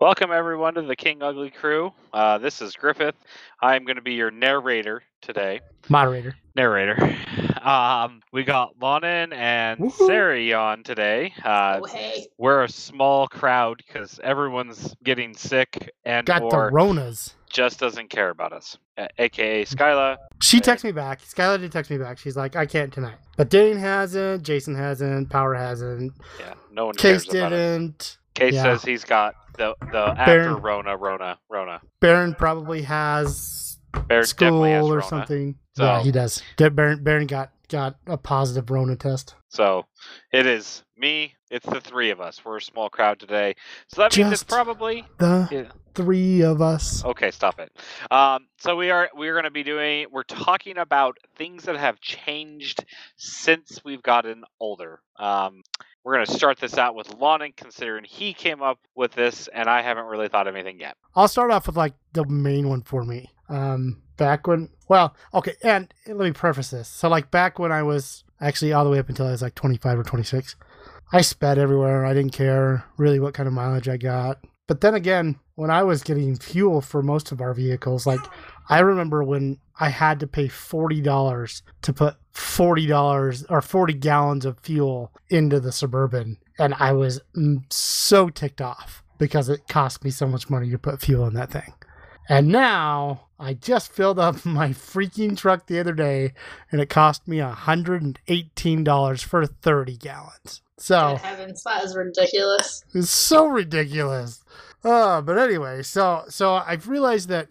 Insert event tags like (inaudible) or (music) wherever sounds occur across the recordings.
Welcome everyone to the King Ugly crew. Uh, this is Griffith. I'm going to be your narrator today. Moderator. Narrator. (laughs) Um, we got Lonin and Woohoo. Sari on today. Uh, oh, hey. we're a small crowd because everyone's getting sick and Got or the Ronas. just doesn't care about us. A- AKA Skyla. She texted me back. Skyla did text me back. She's like, I can't tonight. But Dane hasn't. Jason hasn't. Power hasn't. Yeah, no one Case cares about us. didn't. Case Yeah. says he's got the the after Baron- Rona, Rona, Rona. Baron probably has Baron definitely has school or Rona. something. So- Yeah, he does. Baron, Baron got got a positive Rona test. So it is me. It's the three of us. We're a small crowd today. So that means it's Just- probably The yeah. three of us. Okay, stop it. Um, so we are we're going to be doing we're talking about things that have changed since we've gotten older. Um, we're going to start this out with Lonin, considering he came up with this, and I haven't really thought of anything yet. I'll start off with like the main one for me. Um, back when, well, okay, and let me preface this. So, like back when I was actually all the way up until I was like 25 or 26, I sped everywhere. I didn't care really what kind of mileage I got. But then again, when I was getting fuel for most of our vehicles, like I remember when I had to pay forty dollars to put forty dollars or forty gallons of fuel into the suburban, and I was so ticked off because it cost me so much money to put fuel in that thing. And now I just filled up (laughs) my freaking truck the other day, and it cost me hundred and eighteen dollars for thirty gallons. So Good heavens, that is ridiculous. it's so ridiculous. Uh, but anyway, so so I've realized that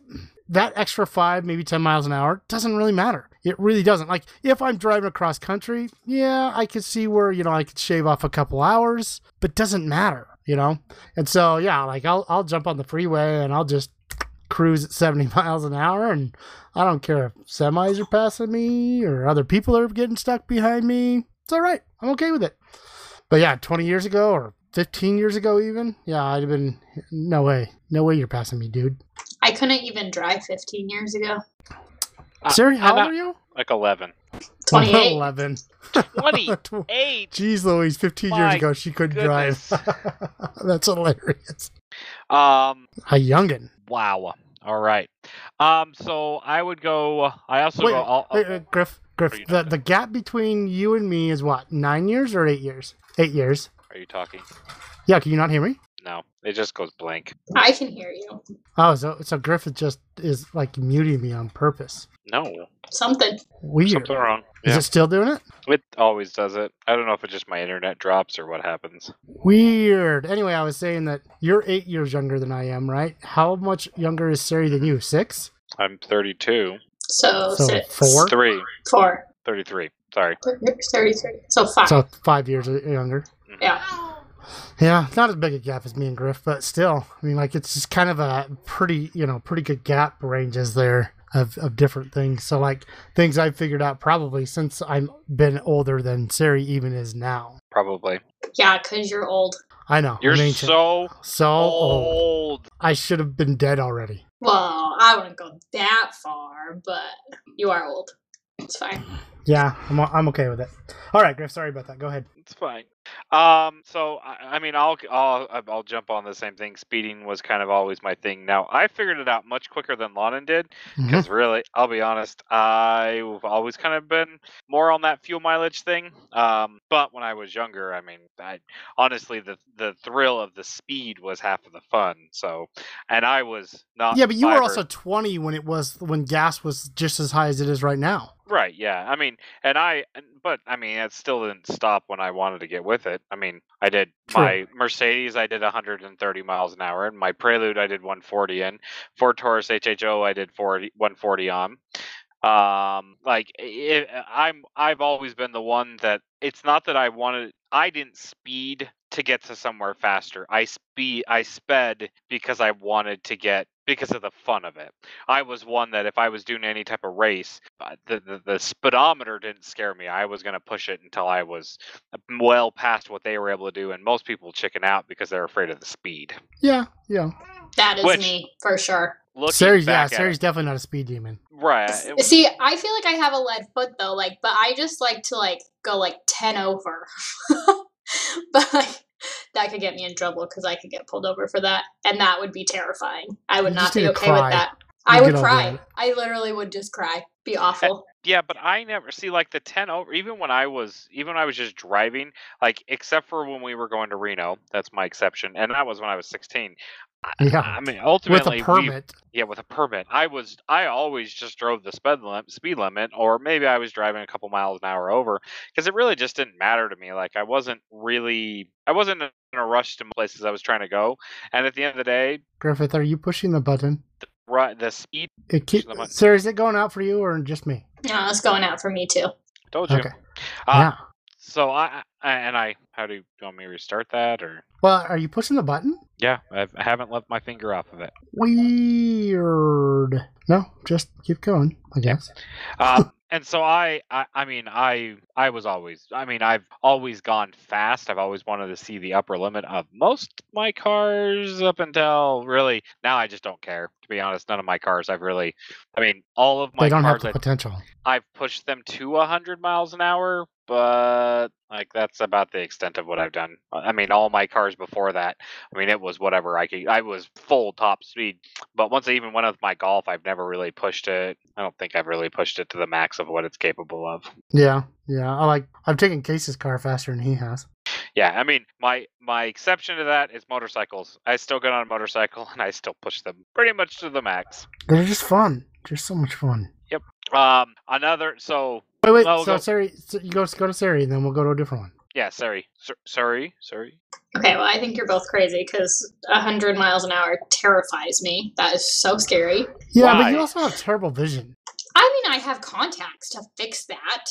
that extra five, maybe ten miles an hour doesn't really matter. It really doesn't. Like if I'm driving across country, yeah, I could see where you know I could shave off a couple hours, but doesn't matter, you know. And so yeah, like I'll I'll jump on the freeway and I'll just cruise at 70 (laughs) miles an hour and I don't care if semis are passing me or other people are getting stuck behind me. It's all right. I'm okay with it. But yeah, 20 years ago or 15 years ago, even, yeah, I'd have been, no way. No way you're passing me, dude. I couldn't even drive 15 years ago. Uh, Siri, how old are you? Like eleven. 28. (laughs) 11. Twenty-eight. Jeez Louise, 15 years ago, she couldn't goodness. drive. (laughs) That's hilarious. Um. A youngin. Wow. All right. Um. So I would go. I also Wait, go. I'll, wait, wait, Griff, Griff, the, the gap between you and me is what, nine years or eight years? Eight years. Are you talking? Yeah, can you not hear me? No. It just goes blank. I can hear you. Oh, so, so Griffith just is like muting me on purpose. No. Something. Weird. Something wrong. Is Yeah. it still doing it? It always does it. I don't know if it's just my internet drops or what happens. Weird. Anyway, I was saying that you're eight years younger than I am, right? How much younger is Sari than you? Six? I'm 32. So, So six. four? Three. Four. 33. Sorry. 33. So five. So five years younger. Mm-hmm. yeah. Yeah, not as big a gap as me and Griff, but still, I mean, like it's just kind of a pretty, you know, pretty good gap ranges there of, of different things. So like things I've figured out probably since I've been older than Sari even is now. Probably. Yeah, because you're old. I know. You're I'm so so old. old. I should have been dead already. Well, I wouldn't go that far, but you are old. It's fine. Yeah, I'm, I'm okay with it. All right, Griff. Sorry about that. Go ahead. It's fine. Um. So I, I mean, I'll I'll I'll jump on the same thing. Speeding was kind of always my thing. Now I figured it out much quicker than Lonin did. Because really, I'll be honest, I've always kind of been more on that fuel mileage thing. Um, but when I was younger, I mean, I honestly the the thrill of the speed was half of the fun. So, and I was not. Yeah, but you were also 20 when it was when gas was just as high as it is right now. right. Yeah, I mean, and I, but I mean, it still didn't stop when I wanted to get with it. I mean, I did True. my Mercedes, I did 130 miles an hour, and my Prelude, I did 140 in. Ford Taurus SHO, I did 40, 140 on. Um, like it, I'm, I've always been the one that it's not that I wanted. I didn't speed to get to somewhere faster. I speed, I sped because I wanted to get because of the fun of it. I was one that if I was doing any type of race, uh, the the, the speedometer didn't scare me. I was going to push it until I was well past what they were able to do, and most people chicken out because they're afraid of the speed. Yeah, yeah. That is Which- me for sure. Looking Sari's, yeah, back Sari's definitely not a speed demon. right? S- it- See, I feel like I have a lead foot though, like, but I just like to like go like ten over. (laughs) but like, that could get me in trouble because I could get pulled over for that, and that would be terrifying. I would You not be need to okay with that. You I would cry. I literally would just cry. Be uh, awful. Yeah, but I never see like the ten over. Even when I was, even when I was just driving, like except for when we were going to Reno, that's my exception, and that was when I was sixteen. I- Yeah. I mean, ultimately, With ultimately, a we- permit. yeah, with a permit. I was, I always just drove the speed limit, speed limit, or maybe I was driving a couple miles an hour over, because it really just didn't matter to me. Like I wasn't really, I wasn't in a rush to places I was trying to go, and at the end of the day, Griffith, are you pushing the button? right, the speed. It keep, the button. Sarah, is it going out for you or just me? No, it's going out for me too. Told you. Okay. Uh, yeah. So I, I and I, how do you, do you want me to restart that or? Well, are you pushing the button? Yeah, I've, I haven't left my finger off of it. Weird. No, just keep going, I guess. Um, (laughs) and so I, I, I mean, I, I was always, I mean, I've always gone fast. I've always wanted to see the upper limit of most my cars up until really now. I just don't care. To be honest, none of my cars I've really, I mean, all of my they don't have cars the I, potential. I've pushed them to hundred miles an hour, but like that's about the extent of what I've done. Uh, I mean, all my cars before that, I mean, it was whatever I could. I was full top speed, but once I even went with my golf, I've never really pushed it. I don't think I've really pushed it to the max of what it's capable of. Yeah, yeah. I like. I've taken Casey's car faster than he has. Yeah, I mean, my my exception to that is motorcycles. I still get on a motorcycle (laughs) and I still push them pretty much to the max. They're just fun. Just so much fun. Um, another so Wait, wait. Well, we'll so go- Sari, so you go go to Sari, and then we'll go to a different one. yeah, sorry, Sur- sorry, sorry. Okay, well, I think you're both crazy because 100 miles an hour terrifies me. That is so scary. Yeah, but you also have terrible vision. I mean, I have contacts to fix that.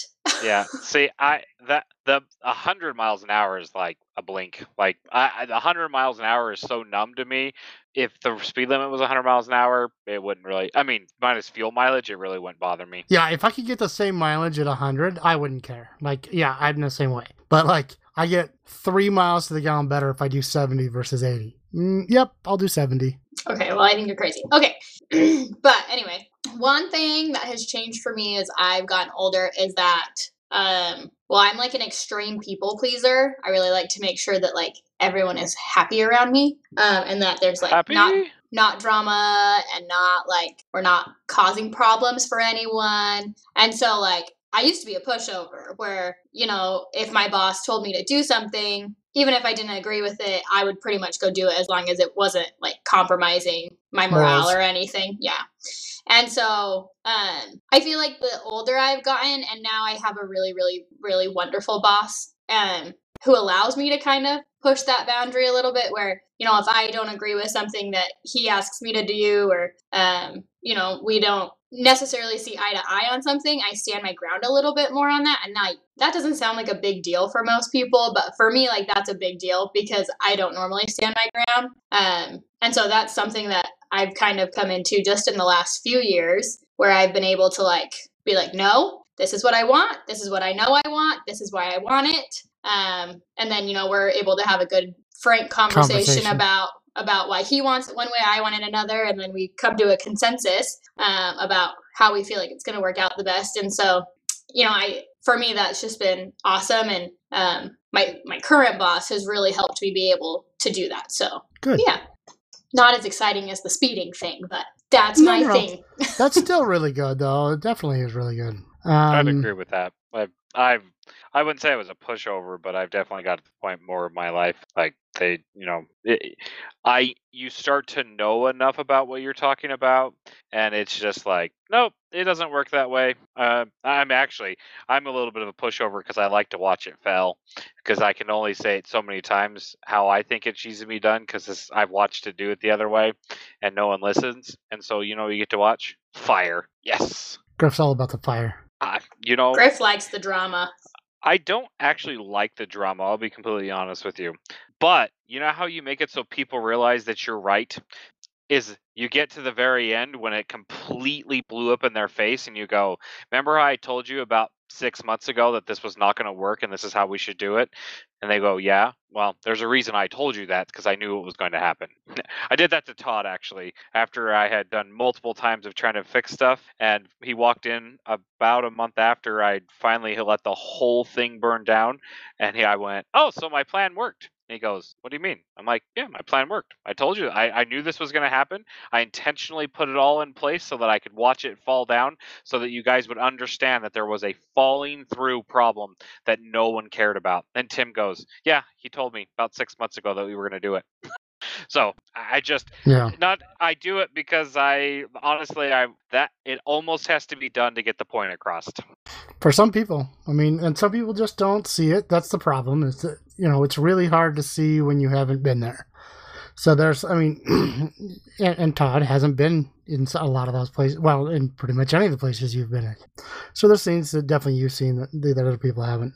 Yeah see i that the 100 miles an hour is like a blink like i I- 100 miles an hour is so numb to me if the speed limit was 100 miles an hour it wouldn't really i mean minus fuel mileage it really wouldn't bother me Yeah, if I could get the same mileage at 100, I wouldn't care. Like, yeah, I'm in the same way. But, like, I get three miles to the gallon better if I do 70 versus 80. Mm, yep, I'll do 70. Okay, well, I think you're crazy. Okay, (clears throat) but anyway, one thing that has changed for me as I've gotten older is that, um, well, I'm like an extreme people pleaser. I really like to make sure that like everyone is happy around me, um, and that there's like happy not not drama and not like we're not causing problems for anyone. And so like I used to be a pushover where, you know, if my boss told me to do something, even if I didn't agree with it, I would pretty much go do it as long as it wasn't like compromising my morale Morals. or anything. Yeah. And so um I feel like the older I've gotten and now I have a really, really, really wonderful boss um who allows me to kind of push that boundary a little bit where you know if i don't agree with something that he asks me to do or um you know we don't necessarily see eye to eye on something i stand my ground a little bit more on that and I, that doesn't sound like a big deal for most people but for me like that's a big deal because i don't normally stand my ground um and so that's something that i've kind of come into just in the last few years where i've been able to like be like no this is what i want. This is what i know i want. This is why i want it. Um, and then you know we're able to have a good frank conversation, Conversation. about about why he wants it one way i want it another and then we come to a consensus um, about how we feel like it's going to work out the best. And so you know i for me that's just been awesome and um, my my current boss has really helped me be able to do that so Good. yeah not as exciting as the speeding thing but that's No, my no, no. thing (laughs) That's still (laughs) really good, though. It definitely is really good. i'd Um, agree with that i've i've i wouldn't say i was a pushover but i've definitely got to the point more of my life like they you know it, i you start to know enough about what you're talking about and it's just like nope it doesn't work that way. Uh, i'm actually i'm a little bit of a pushover because i like to watch it fail because i can only say it so many times how i think it needs to be done because i've watched it do it the other way and no one listens and so you know you get to watch? Fire. Yes. Griff's all about the fire. uh, you know griff likes the drama I don't actually like the drama. I'll be completely honest with you. But you know how you make it so people realize that you're right? Is you get to the very end when it completely blew up in their face and you go, Remember how I told you about six months ago that this was not going to work and this is how we should do it? And they go, Yeah, well, there's a reason I told you that because I knew it was going to happen. (laughs) I did that to Todd actually after I had done multiple times of trying to fix stuff. And he walked in about a month after I'd finally let the whole thing burn down. And he, I went, Oh, so my plan worked. And he goes, What do you mean? I'm like, Yeah, my plan worked. I told you. I, I knew this was going to happen. I intentionally put it all in place so that I could watch it fall down so that you guys would understand that there was a falling through problem that no one cared about. And Tim goes, Yeah, he told me about six months ago that we were going to do it. So I just Yeah. not I do it because I honestly I that it almost has to be done to get the point across. For some people, I mean, and some people just don't see it. That's the problem. Is that you know it's really hard to see when you haven't been there. So there's, I mean, (clears throat) and, and Todd hasn't been in a lot of those places. Well, in pretty much any of the places you've been in. So there's things that definitely you've seen that, that other people haven't.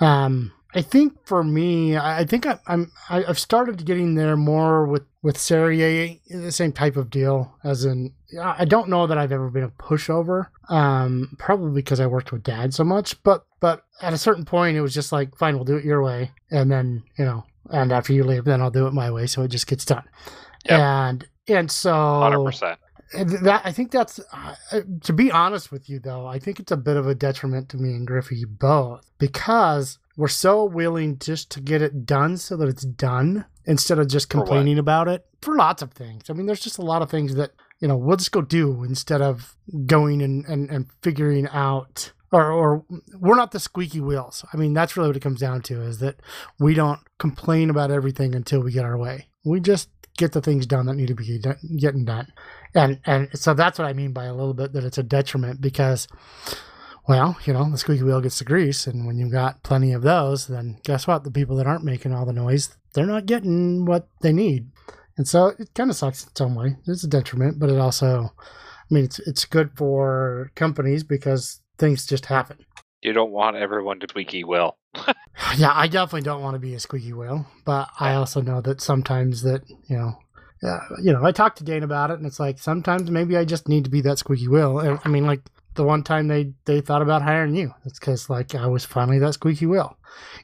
Um, I think for me, I think I, I'm I, I've started getting there more with with Serrier, the same type of deal. As in, I I don't know that I've ever been a pushover. Um, probably because I worked with Dad so much. But but at a certain point, it was just like, fine, we'll do it your way, and then you know, and after you leave, then I'll do it my way. So it just gets done. Yep. And and so Hundred percent. that I think that's uh, to be honest with you though. I think it's a bit of a detriment to me and Griffey both because we're so willing just to get it done so that it's done instead of just complaining about it for lots of things. I mean, there's just a lot of things that you know we'll just go do instead of going and and, and figuring out. Or, or we're not the squeaky wheels. I mean, that's really what it comes down to is that we don't complain about everything until we get our way. We just get the things done that need to be done, getting done and and so that's what I mean by a little bit that it's a detriment because, well, you know, the squeaky wheel gets the grease, and when you've got plenty of those, then guess what? The people that aren't making all the noise, they're not getting what they need, and so it kind of sucks in some way. It's a detriment, but it also, I mean, it's it's good for companies because things just happen. You don't want everyone to squeaky wheel. (laughs) Yeah, I definitely don't want to be a squeaky wheel, but I also know that sometimes that you know, uh, you know, I talked to Dane about it, and it's like sometimes maybe I just need to be that squeaky wheel. And, I mean, like the one time they they thought about hiring you, it's because like I was finally that squeaky wheel,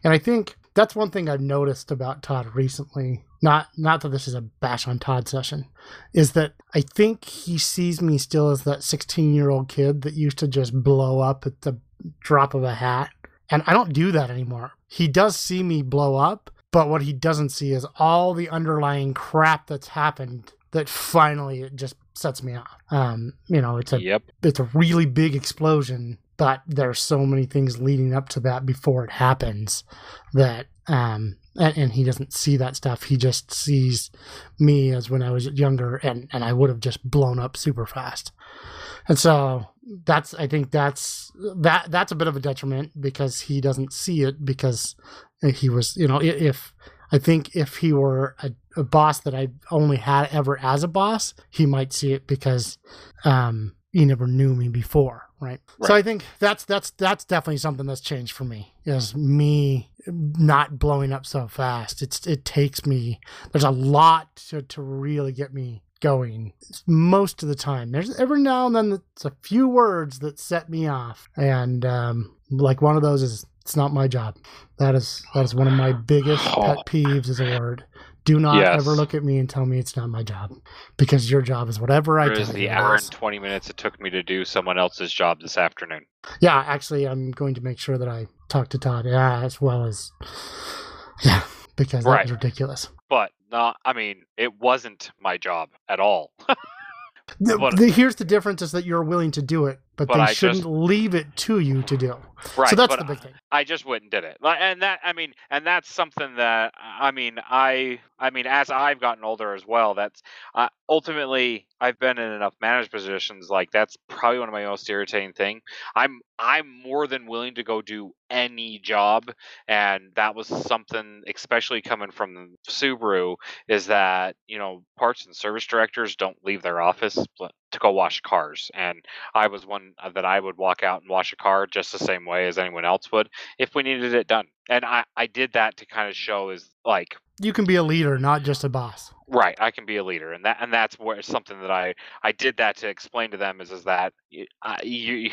and I think that's one thing I've noticed about Todd recently. Not not that this is a bash on Todd session, is that I think he sees me still as that 16 year old kid that used to just blow up at the drop of a hat. And I don't do that anymore. He does see me blow up, but what he doesn't see is all the underlying crap that's happened that finally it just sets me off. Um, you know, it's a Yep. it's a really big explosion, but there's so many things leading up to that before it happens that um and, and he doesn't see that stuff. He just sees me as when I was younger and and I would have just blown up super fast. And so that's I think that's that that's a bit of a detriment because he doesn't see it because he was you know if I think if he were a, a boss that I only had ever as a boss, he might see it because um, he never knew me before, right? So I think that's that's that's definitely something that's changed for me is me not blowing up so fast. It's it takes me there's a lot to to really get me going most of the time. There's every now and then it's a few words that set me off, and um, like one of those is it's not my job. That is that is one of my biggest (sighs) pet peeves is a word. Do not Yes. ever look at me and tell me it's not my job, because your job is whatever I tell the hour is. and twenty minutes it took me to do someone else's job this afternoon. Yeah, actually, I'm going to make sure that I talk to Todd yeah, as well as yeah, because that Right. was ridiculous. But not I mean, it wasn't my job at all. (laughs) The, But- the- here's the difference: is that you're willing to do it, but, But they I shouldn't just- leave it to you to do. right. so that's the big thing. I just went and did it. And that I mean, and that's something that I mean, I I mean, as I've gotten older as well, that's uh, ultimately I've been in enough managed positions. Like that's probably one of my most irritating thing. I'm I'm more than willing to go do any job, and that was something, especially coming from Subaru, is that you know parts and service directors don't leave their office to go wash cars, and I was one uh, that I would walk out and wash a car just the same way as anyone else would if we needed it done. And I, I did that to kind of show is like You can be a leader, not just a boss. Right, I can be a leader, and that and that's where something that I I did that to explain to them is is that I, you,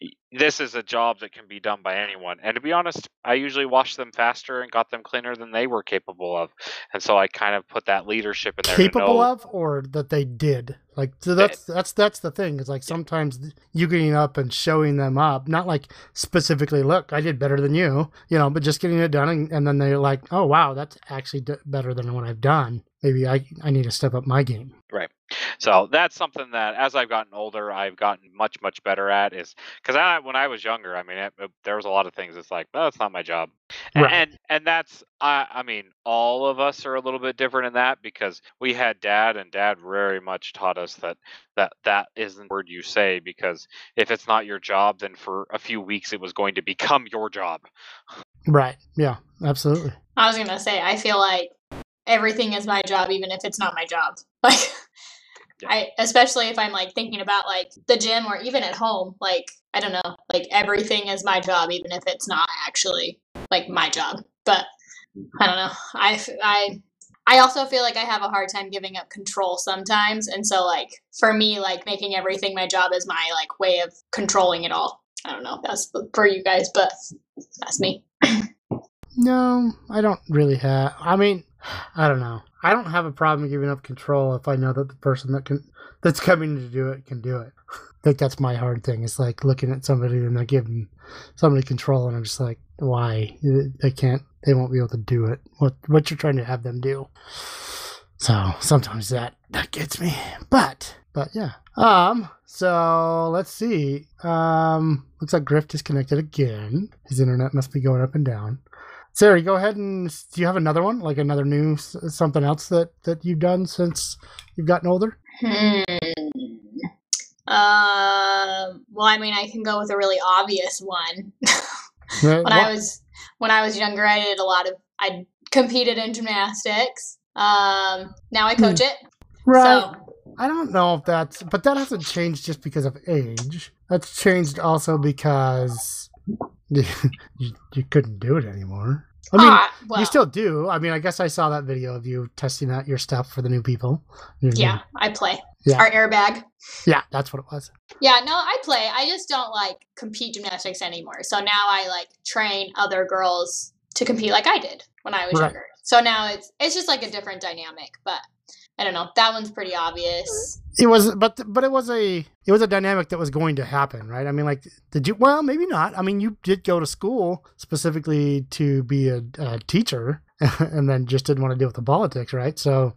(laughs) this is a job that can be done by anyone. And to be honest, I usually washed them faster and got them cleaner than they were capable of, and so I kind of put that leadership in there. capable of or that they did like so that's that's that's the thing it's like sometimes you getting up and showing them up not like specifically look i did better than you you know but just getting it done and, and then they're like oh wow that's actually d- better than what i've done maybe i i need to step up my game So that's something that, as I've gotten older, I've gotten much, much better at. Is because I, when I was younger, I mean, it, it- there was a lot of things. It's like, oh, that's not my job, Right. and and that's, I, I mean, all of us are a little bit different in that because we had dad, and dad very much taught us that that that isn't the word you say because if it's not your job, then for a few weeks it was going to become your job. right yeah absolutely I was gonna say, I feel like everything is my job, even if it's not my job. (laughs) Like, Yeah. I especially if I'm like thinking about like the gym or even at home. Like, I don't know, like everything is my job, even if it's not actually like my job. But I don't know. I I I also feel like I have a hard time giving up control sometimes, and so like for me, like making everything my job is my like way of controlling it all. I don't know. if That's for you guys, but that's me. no i don't really have i mean i don't know. I don't have a problem giving up control if i know that the person that can that's coming to do it can do it. (laughs) I think that's my hard thing it's like looking at somebody and they're giving somebody control and i'm just like why? They can't they won't be able to do it. What what you're trying to have them do. So sometimes that that gets me. But but yeah. Um so let's see. Um looks like griff disconnected again. His internet must be going up and down Sari, go ahead and do you have another one, like another new something else that that you've done since you've gotten older? Hmm. Um. Well, I mean, I can go with a really obvious one. Uh, (laughs) when I was when I was younger, I did a lot of I competed in gymnastics. Um. Now I coach it. right. So I don't know if that's, but that hasn't changed just because of age. That's changed also because (laughs) you, you couldn't do it anymore. I mean, ah, well, you still do. I mean, I guess I saw that video of you testing out your stuff for the new people. Your new- yeah, I play. Yeah. Our airbag. yeah, that's what it was. Yeah, no, I play. I just don't like compete gymnastics anymore. So now I like train other girls to compete like I did when I was Right. younger. So now it's it's just like a different dynamic, but I don't know. That one's pretty obvious. It was, but but it was a it was a dynamic that was going to happen, right? I mean, like, did you? Well, maybe not. I mean, you did go to school specifically to be a, a teacher, (laughs) and then just didn't want to deal with the politics, right? So,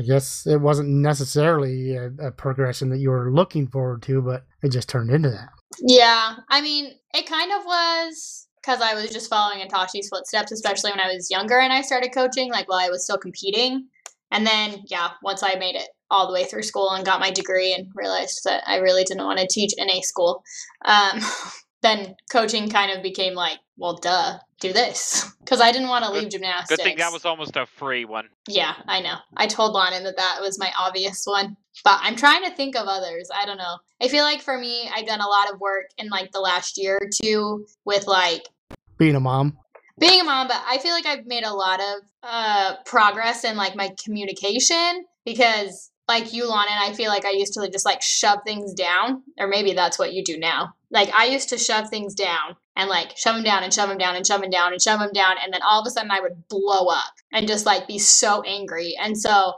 I guess it wasn't necessarily a, a progression that you were looking forward to, but it just turned into that. Yeah, I mean, it kind of was because I was just following in Tashi's footsteps, especially when I was younger and I started coaching, like while I was still competing. And then, yeah, once I made it all the way through school and got my degree and realized that I really didn't want to teach in a school, um, (laughs) then coaching kind of became like, well, duh, do this. (laughs) Because I didn't want to leave gymnastics. Good thing that was almost a free one. Yeah, I know. I told Lonan that that was my obvious one. But I'm trying to think of others. I don't know. I feel like for me, I've done a lot of work in like the last year or two with like Being a mom, being a mom, but I feel like I've made a lot of uh, progress in like my communication because, like you, Lana, and I feel like I used to just like shove things down, or maybe that's what you do now. Like I used to shove things down and like shove them down and shove them down and shove them down and shove them down, and then all of a sudden I would blow up and just like be so angry. And so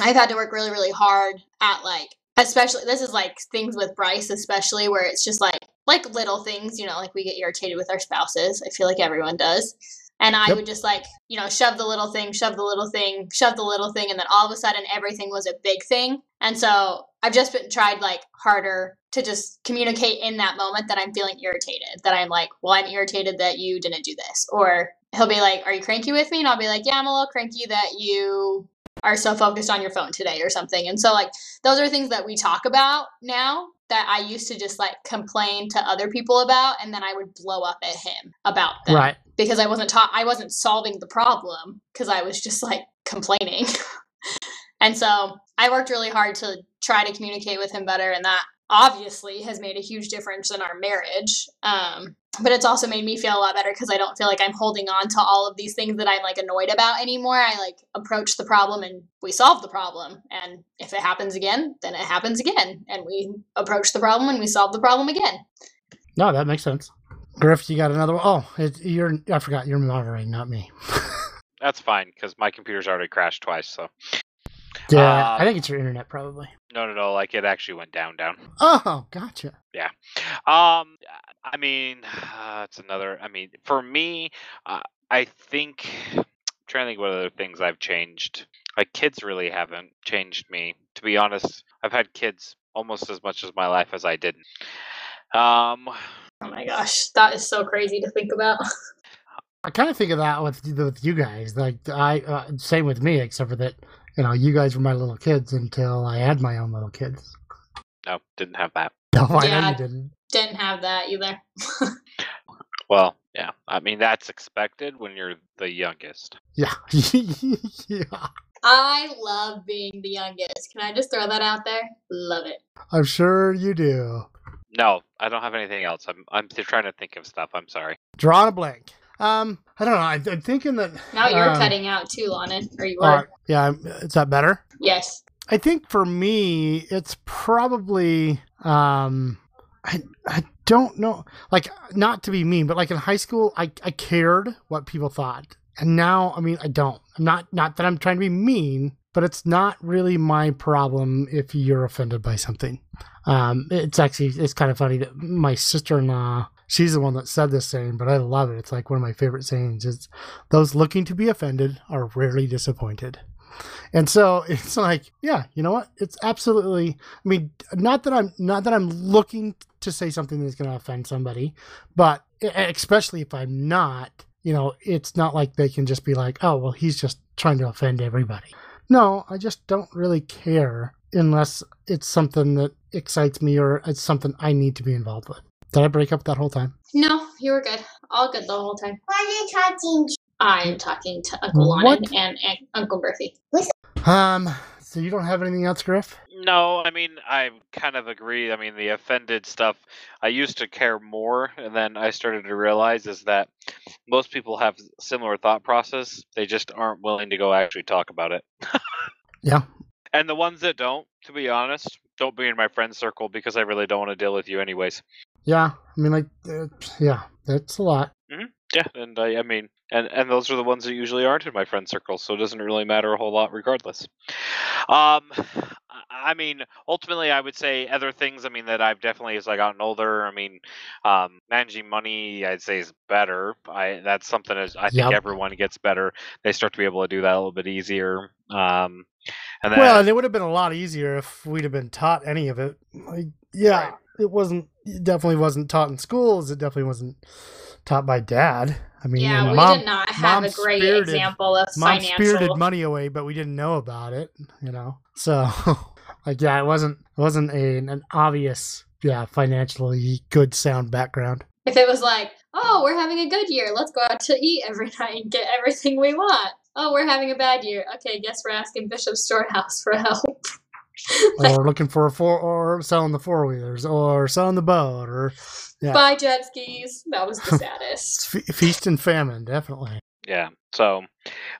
I've had to work really, really hard at like, especially this is like things with Bryce, especially where it's just like like little things, you know, like we get irritated with our spouses. I feel like everyone does. And I Yep. would just like, you know, shove the little thing, shove the little thing, shove the little thing, and then all of a sudden everything was a big thing. And so I've just been tried like harder to just communicate in that moment that I'm feeling irritated. That I'm like, well, I'm irritated that you didn't do this. Or he'll be like, Are you cranky with me? And I'll be like, Yeah, I'm a little cranky that you are so focused on your phone today or something. And so like those are things that we talk about now that I used to just like complain to other people about and then I would blow up at him about them right? because I wasn't taught I wasn't solving the problem because I was just like complaining. (laughs) and so I worked really hard to try to communicate with him better and that obviously has made a huge difference in our marriage. Um but it's also made me feel a lot better because I don't feel like I'm holding on to all of these things that I'm like annoyed about anymore. I like approach the problem and we solve the problem. And if it happens again, then it happens again. And we approach the problem and we solve the problem again. No, that makes sense. Griff, you got another one? Oh, it, you're. I forgot you're moderating, not me. (laughs) That's fine because my computer's already crashed twice. So yeah, Uh, I think it's your internet probably. no, no, no. Like it actually went down, down. Oh, gotcha. Yeah. Um, I mean, uh, it's another. I mean, for me, uh, I think. I'm trying to think what other things I've changed. Like kids really haven't changed me. To be honest, I've had kids almost as much as my life as I didn't. Um, Oh my gosh, that is so crazy to think about. I kind of think of that with with you guys. Like I, uh, same with me, except for that, you know, you guys were my little kids until I had my own little kids. no, didn't have that. (laughs) No, I know Yeah. you didn't. Didn't have that either. (laughs) Well, yeah. I mean, that's expected when you're the youngest. Yeah, (laughs) yeah. I love being the youngest. Can I just throw that out there? Love it. I'm sure you do. No, I don't have anything else. I'm I'm still trying to think of stuff. I'm sorry. Drawing a blank. Um, I don't know. I, I'm thinking that. Now you're um, cutting out too, Lana. Or you all were. right, yeah, is that better? Yes. I think for me, it's probably um, I I don't know, like not to be mean, but like in high school, I I cared what people thought, and now I mean I don't. I'm not not that I'm trying to be mean, but it's not really my problem if you're offended by something. Um, it's actually it's kind of funny that my sister-in-law. She's the one that said this saying, but I love it. It's like one of my favorite sayings. Is those looking to be offended are rarely disappointed. And so (laughs) it's like, yeah, you know what? It's absolutely. I mean, not that I'm not that I'm looking to say something that's going to offend somebody, but especially if I'm not, you know, it's not like they can just be like, oh, well, he's just trying to offend everybody. No, I just don't really care unless it's something that excites me or it's something I need to be involved with. Did I break up that whole time? No, you were good. All good the whole time. Why are you talking? I'm talking to Uncle Lana What? and, and Uncle Berthy. Um. So you don't have anything else, Griff? No, I mean I kind of agree. I mean the offended stuff. I used to care more, and then I started to realize is that most people have similar thought process. They just aren't willing to go actually talk about it. (laughs) Yeah. And the ones that don't, to be honest, don't be in my friend circle because I really don't want to deal with you anyways. Yeah. I mean, like, uh, yeah, that's a lot. Yeah, and I, I mean, and and those are the ones that usually aren't in my friend circle, so it doesn't really matter a whole lot regardless. Um, I- mean, ultimately, I would say other things. I mean, that I've definitely as I gotten older. I mean, um, managing money, I'd say is better. I that's something as I think Yep. everyone gets better. They start to be able to do that a little bit easier. Um, and then Well, and it would have been a lot easier if we'd have been taught any of it. Like, yeah, Right. it wasn't. It definitely wasn't taught in schools. It definitely wasn't taught by dad. I mean, Yeah, we mom, did not have a great spirited- example of mom financial. spirited money away, but we didn't know about it. You know, so (laughs) like, yeah, it wasn't. It wasn't a, an obvious, yeah, financially good, sound background. If it was like, oh, we're having a good year, let's go out to eat every (laughs) night and get everything we want. Oh, we're having a bad year. Okay, guess we're asking Bishop Storehouse for help. (laughs) (laughs) or looking for a four, or selling the four wheelers, or selling the boat, or Yeah. Buy jet skis. That was the (laughs) saddest. fe- feast and famine, definitely. Yeah. So,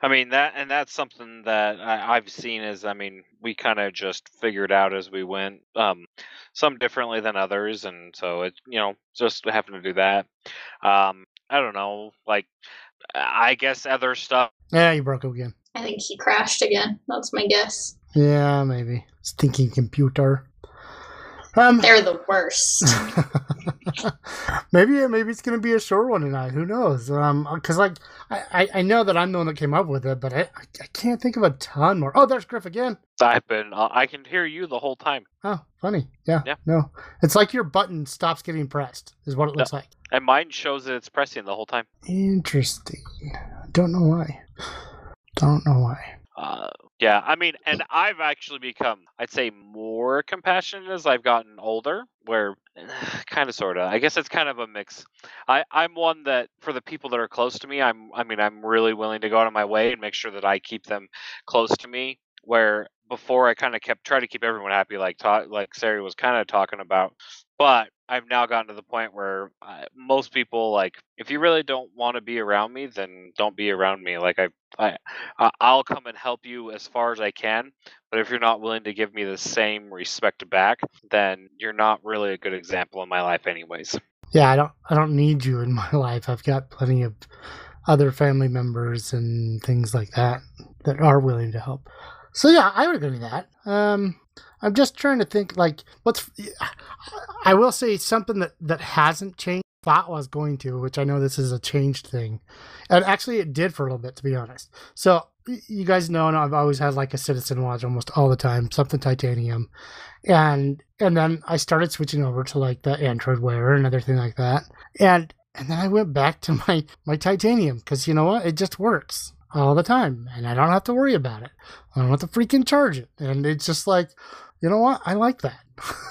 I mean that, and that's something that I, I've seen is, I mean, we kind of just figured out as we went. Um, some differently than others, and so it, you know, just having to do that. Um, I don't know, like, I guess other stuff. Yeah, you broke up again. I think he crashed again. That's my guess. Yeah, maybe. Stinking computer. Um, They're the worst. (laughs) maybe maybe it's gonna be a short one tonight. Who knows? Um, because like I, I I know that I'm the one that came up with it, but I I I can't think of a ton more. Oh, there's Griff again. I've been, uh, I can hear you the whole time, Oh, funny. Yeah. Yeah. No, it's like your button stops getting pressed. Is what it looks like. and mine shows that it's pressing the whole time. Interesting. Don't know why. Don't know why. Uh, yeah, I mean, and I've actually become, I'd say, more compassionate as I've gotten older. Where, eh, kind of, sort of. I guess it's kind of a mix. I, I'm one that, for the people that are close to me, I'm, I mean, I'm really willing to go out of my way and make sure that I keep them close to me. Where before I kind of kept try to keep everyone happy, like like Sari was kind of talking about. But I've now gotten to the point where uh, most people like if you really don't want to be around me, then don't be around me. Like I, I, I'll come and help you as far as I can. But if you're not willing to give me the same respect back, then you're not really a good example in my life, anyways. Yeah, I don't I don't need you in (laughs) my life. I've got plenty of other family members and things like that that are willing to help. So yeah, I would agree with that. Um I'm just trying to think like what's I will say something that that hasn't changed. Thought was going to, which I know this is a changed thing, and actually it did for a little bit, to be honest. So you guys know, and I've always had like a Citizen watch almost all the time, something titanium, and and then I started switching over to like the Android Wear and everything like that, and and then I went back to (laughs) my my titanium because you know what, it just works all the time, and I don't have to worry about it. I don't have to freaking charge it, and it's just like, you know what, I like that.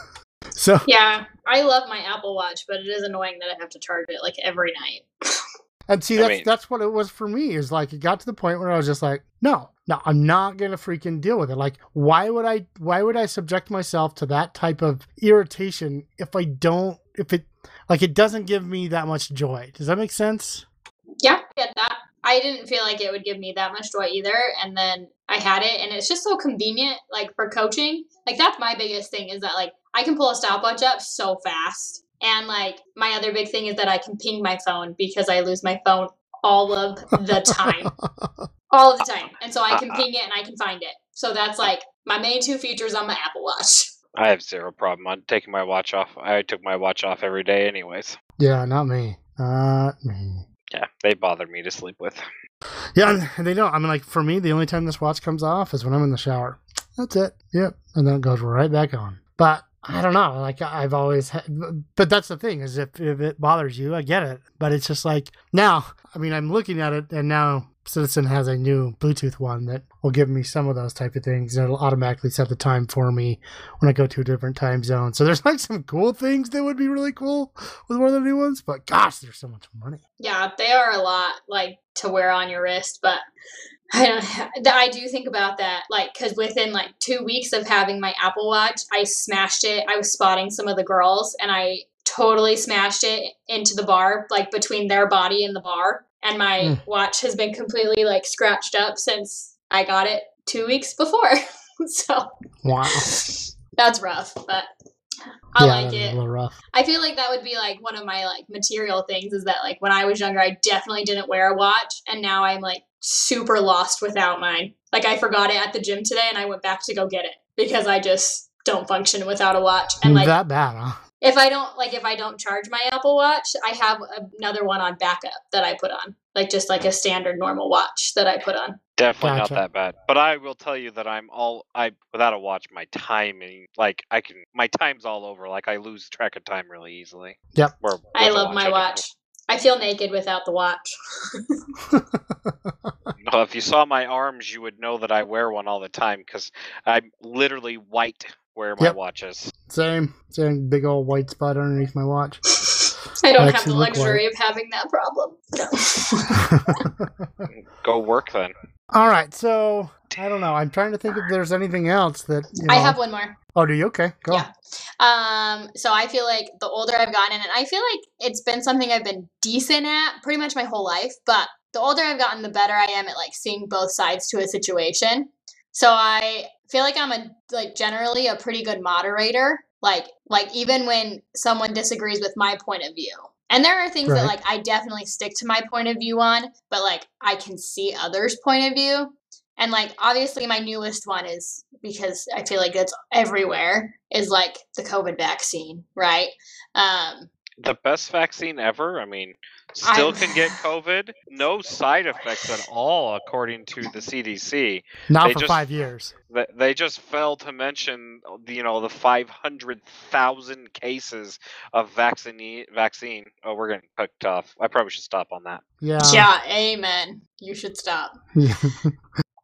(laughs) so Yeah, I love my Apple Watch, but it is annoying that I have to charge it like every night. And see, I that's mean- that's what it was for me. Is like it got to the point where I was just like, no, no, I'm not gonna freaking deal with it. Like, why would I? Why would I subject myself to that type of irritation if I don't? If it like it doesn't give me that much joy. Does that make sense? Yeah, I get that. I didn't feel like it would give me that much joy either. And then I had it, and it's just so convenient, like for coaching. Like, that's my biggest thing is that, like, I can pull a stopwatch up so fast. And, like, my other big thing is that I can ping my phone because I lose my phone all of the time. (laughs) all of the time. And so I can uh-uh. ping it and I can find it. So that's, like, my main two features on my Apple Watch. (laughs) I have zero problem on taking my watch off. I took my watch off every day, anyways. yeah, not me. Not me. Yeah, they bother me to sleep with. Yeah, and they don't. I mean, like for me, the only time this watch comes off is when I'm in the shower. That's it. Yep, and then it goes right back on. But I don't know. Like I've always, had, but that's the thing is if if it bothers you, I get it. But it's just like now. I mean, I'm looking at it, and now Citizen has a new Bluetooth one that will give me some of those type of things, and it'll automatically set the time for me when I go to a different time zone. So there's like some cool things that would be really cool with one of the new ones. But gosh, there's so much money. Yeah, they are a lot like to wear on your wrist, but (laughs) I don't. I do think about that, like, because within like two weeks of having my Apple Watch, I smashed it. I was spotting some of the girls, and I totally smashed it into the bar, like between their body and the bar. And my Mm. watch has been completely like scratched up since I got it two weeks before. (laughs) so Wow. that's rough, but I yeah, like it. A little rough. I feel like that would be like one of my like material things is that like when I was younger I definitely didn't wear a watch and now I'm like super lost without mine. Like I forgot it at the gym today and I went back to go get it because I just don't function without a watch. And like that bad, huh? If I don't like if I don't charge my Apple Watch, I have another one on backup that I put on. Like just like a standard normal watch that I put on. Definitely Gotcha. not that bad. But I will tell you that I'm all I without a watch, my timing like I can my time's all over. Like I lose track of time really easily. Yep. Where I with a love my can- watch. I feel naked without the watch. (laughs) (laughs) No, if you saw my arms, you would know that I wear one all the time because I'm literally white where my Yep. watch is. Same, same big old white spot underneath my watch. (laughs) I don't have the look luxury of having that problem. No. (laughs) Go work then. All right, so I don't know. I'm trying to think if there's anything else that you know. I have one more. Oh, do you? Okay, go. Yeah. Um, so I feel like the older I've gotten, and I feel like it's been something I've been decent at pretty much my whole life, but the older I've gotten, the better I am at like seeing both sides to a situation. So I feel like I'm a like generally a pretty good moderator. Like like even when someone disagrees with my point of view. And there are things Right. that like I definitely stick to my point of view on, but like I can see others' point of view. And like obviously my newest one is because I feel like it's everywhere is like the COVID vaccine, right? Um The best vaccine ever. I mean, still I'm- can get COVID. No side effects at all, according to the CDC. Now They for just- five years. They just failed to mention, uh, you know, the 500,000 cases of vaccine. Vaccine. Oh, we're getting cooked off. I probably should stop on that. Yeah. yeah, amen. You should stop. (laughs)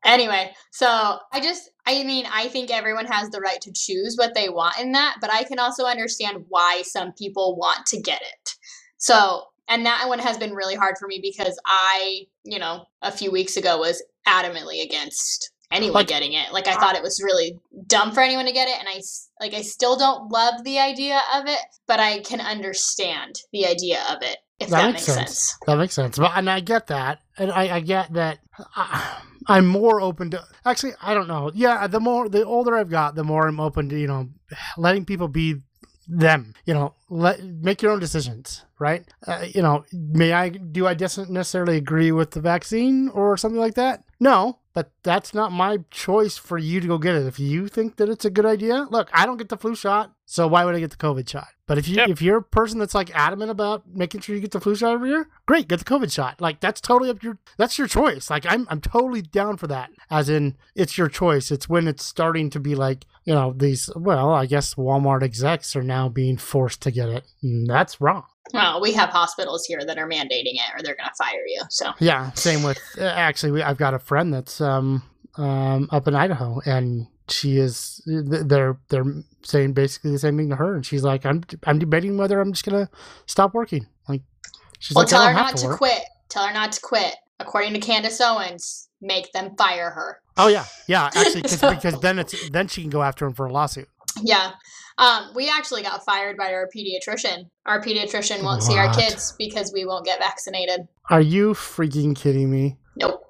Anyway, so I just, I mean, I think everyone has the right to choose what they want in that, but I can also understand why some people want to get it. So, and that one has been really hard for me because I, you know, a few weeks ago was adamantly against anyone Like- getting it. Like I uh, thought it was really dumb for anyone to get it, and I like I still don't love the idea of it, but I can understand the idea of it if that, makes sense. That makes sense. But and I get that, and I, I get that. I, I'm more open to. Actually, I don't know. Yeah, the more the older I've got, the more I'm open to you know letting people be them. You know, let make your own decisions. Right? Uh, you know, may I do I necessarily agree with the vaccine or something like that? No, but that's not my choice for you to go get it. If you think that it's a good idea, look, I don't get the flu shot, so why would I get the COVID shot? But if you Yep. if you're a person that's like adamant about making sure you get the flu shot every year, great, get the COVID shot. Like that's totally up your that's your choice. Like I'm I'm totally down for that. As in it's your choice. It's when it's starting to be like, you know, these well, I guess Walmart execs are now being forced to get it. And that's wrong. Well, we have hospitals here that are mandating it, or they're going to fire you. So Yeah, same with uh, actually we, I've got a friend that's um um up in Idaho and she is they're they're saying basically the same thing to her and she's like I'm I'm debating whether I'm just going to stop working. Like she's well, like tell her don't to to quit. Tell her not to quit. According to Candace Owens, make them fire her. Oh yeah. Yeah, actually 'cause- So- (laughs) because then it's then she can go after him for a lawsuit. Yeah. Um, we actually got fired by our pediatrician. Our pediatrician won't see our kids because we won't get vaccinated. Are you freaking kidding me? Nope.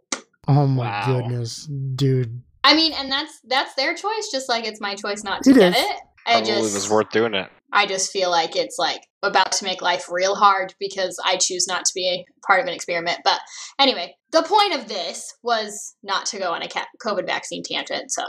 Oh my Wow. goodness, dude. I mean, and that's that's their choice, just like it's my choice not to It get is. it. I Probably just was worth doing it. I just feel like it's like about to make life real hard because I choose not to be a part of an experiment. But anyway, the point of this was not to go on a COVID vaccine tangent. So,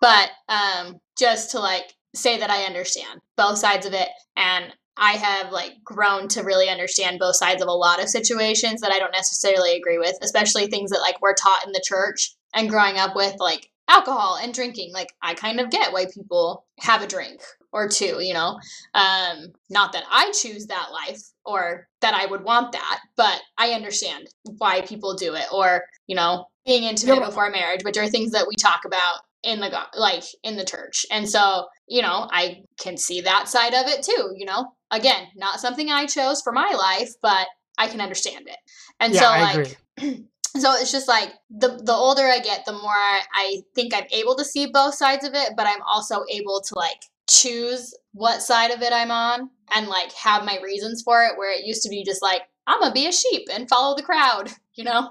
but um, just to like say that I understand both sides of it, and I have like grown to really understand both sides of a lot of situations that I don't necessarily agree with, especially things that like we're taught in the church and growing up with like alcohol and drinking. Like I kind of get why people have a drink or two, you know. Um, not that I choose that life or that I would want that, but I understand why people do it or, you know, being intimate Yeah, before marriage, which are things that we talk about in the like in the church. And so, you know, I can see that side of it too, you know. Again, not something I chose for my life, but I can understand it. And yeah, so I like agree. (clears throat) so it's just like the the older I get, the more I, I think I'm able to see both sides of it, but I'm also able to like choose what side of it I'm on and like have my reasons for it. Where it used to be just like I'm gonna be a sheep and follow the crowd, (laughs) you know,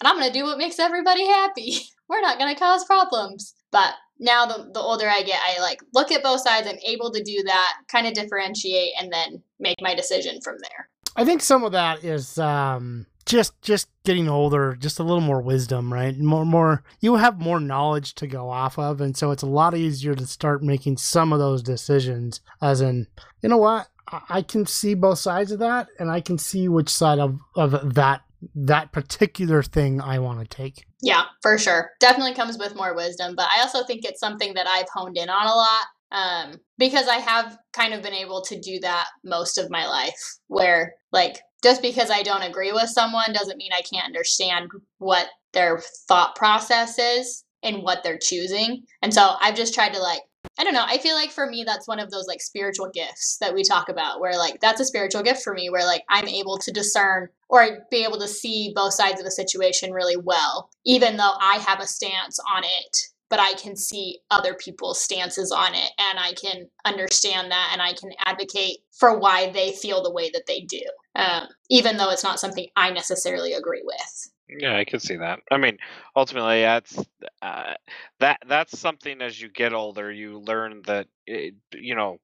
and I'm gonna do what makes everybody happy. (laughs) We're not gonna cause problems. But now the the older I get, I like look at both sides. I'm able to do that, kind of differentiate, and then make my decision from there. I think some of that is um, just just getting older, just a little more wisdom, right? More more you have more knowledge to go off of, and so it's a lot easier to start making some of those decisions. As in, you know what, I can see both sides of that, and I can see which side of of that that particular thing I want to take. Yeah, for sure. Definitely comes with more wisdom, but I also think it's something that I've honed in on a lot um, because I have kind of been able to do that most of my life. Where, like, just because I don't agree with someone doesn't mean I can't understand what their thought process is and what they're choosing. And so I've just tried to, like, I don't know. I feel like for me, that's one of those like spiritual gifts that we talk about, where like that's a spiritual gift for me, where like I'm able to discern or be able to see both sides of a situation really well, even though I have a stance on it, but I can see other people's stances on it and I can understand that and I can advocate for why they feel the way that they do, um, even though it's not something I necessarily agree with. Yeah, I could see that. I mean, ultimately, that's uh, that that's something as you get older, you learn that it, you know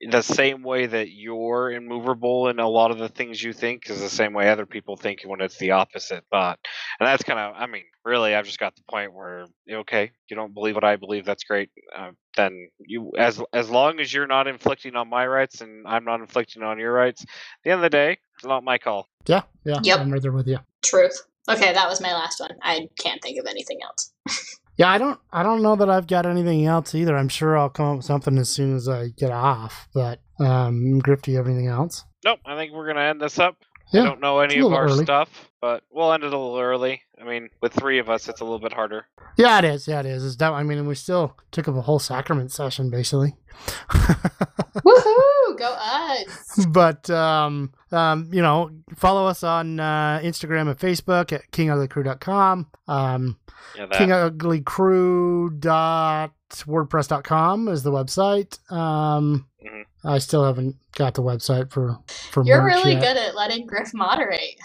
the same way that you're immovable in a lot of the things you think is the same way other people think when it's the opposite. But and that's kind of, I mean, really, I've just got the point where okay, you don't believe what I believe, that's great. Uh, then you, as as long as you're not inflicting on my rights and I'm not inflicting on your rights, at the end of the day, it's not my call. Yeah, yeah, Yep. I'm right there with you. Truth. Okay, that was my last one. I can't think of anything else. (laughs) Yeah, I don't I don't know that I've got anything else either. I'm sure I'll come up with something as soon as I get off. But um Griff, do you have anything else? Nope, I think we're gonna end this up. Yeah, I don't know any of our early. stuff, but we'll end it a little early. I mean, with three of us, it's a little bit harder. Yeah, it is. Yeah, it is. It's that, I mean, we still took up a whole sacrament session, basically. (laughs) Woohoo! Go us. (laughs) but um, um, you know, follow us on uh, Instagram and Facebook at kinguglycrew.com. Um, Yeah, that. kinguglycrew.wordpress.com is the website. Um, Mhm. I still haven't got the website for for You're really yet. good at letting Griff moderate. (laughs)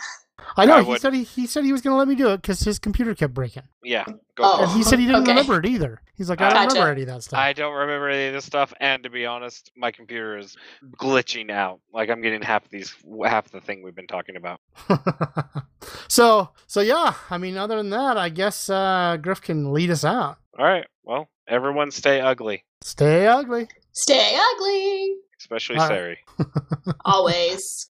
I know I he would- said he, he said he was going to let me do it because his computer kept breaking, yeah. Go Oh. and he said he didn't Okay. remember it either. He's like, I don't Gotcha. remember any of that stuff. I don't remember any of this stuff, and to be honest, my computer is glitching out. Like I'm getting half of these, half the thing we've been talking about. (laughs) so so yeah, I mean, other than that, I guess uh, Griff can lead us out. All right. Well, everyone stay ugly, Stay ugly. Stay ugly. especially All right. Sari. (laughs) Always.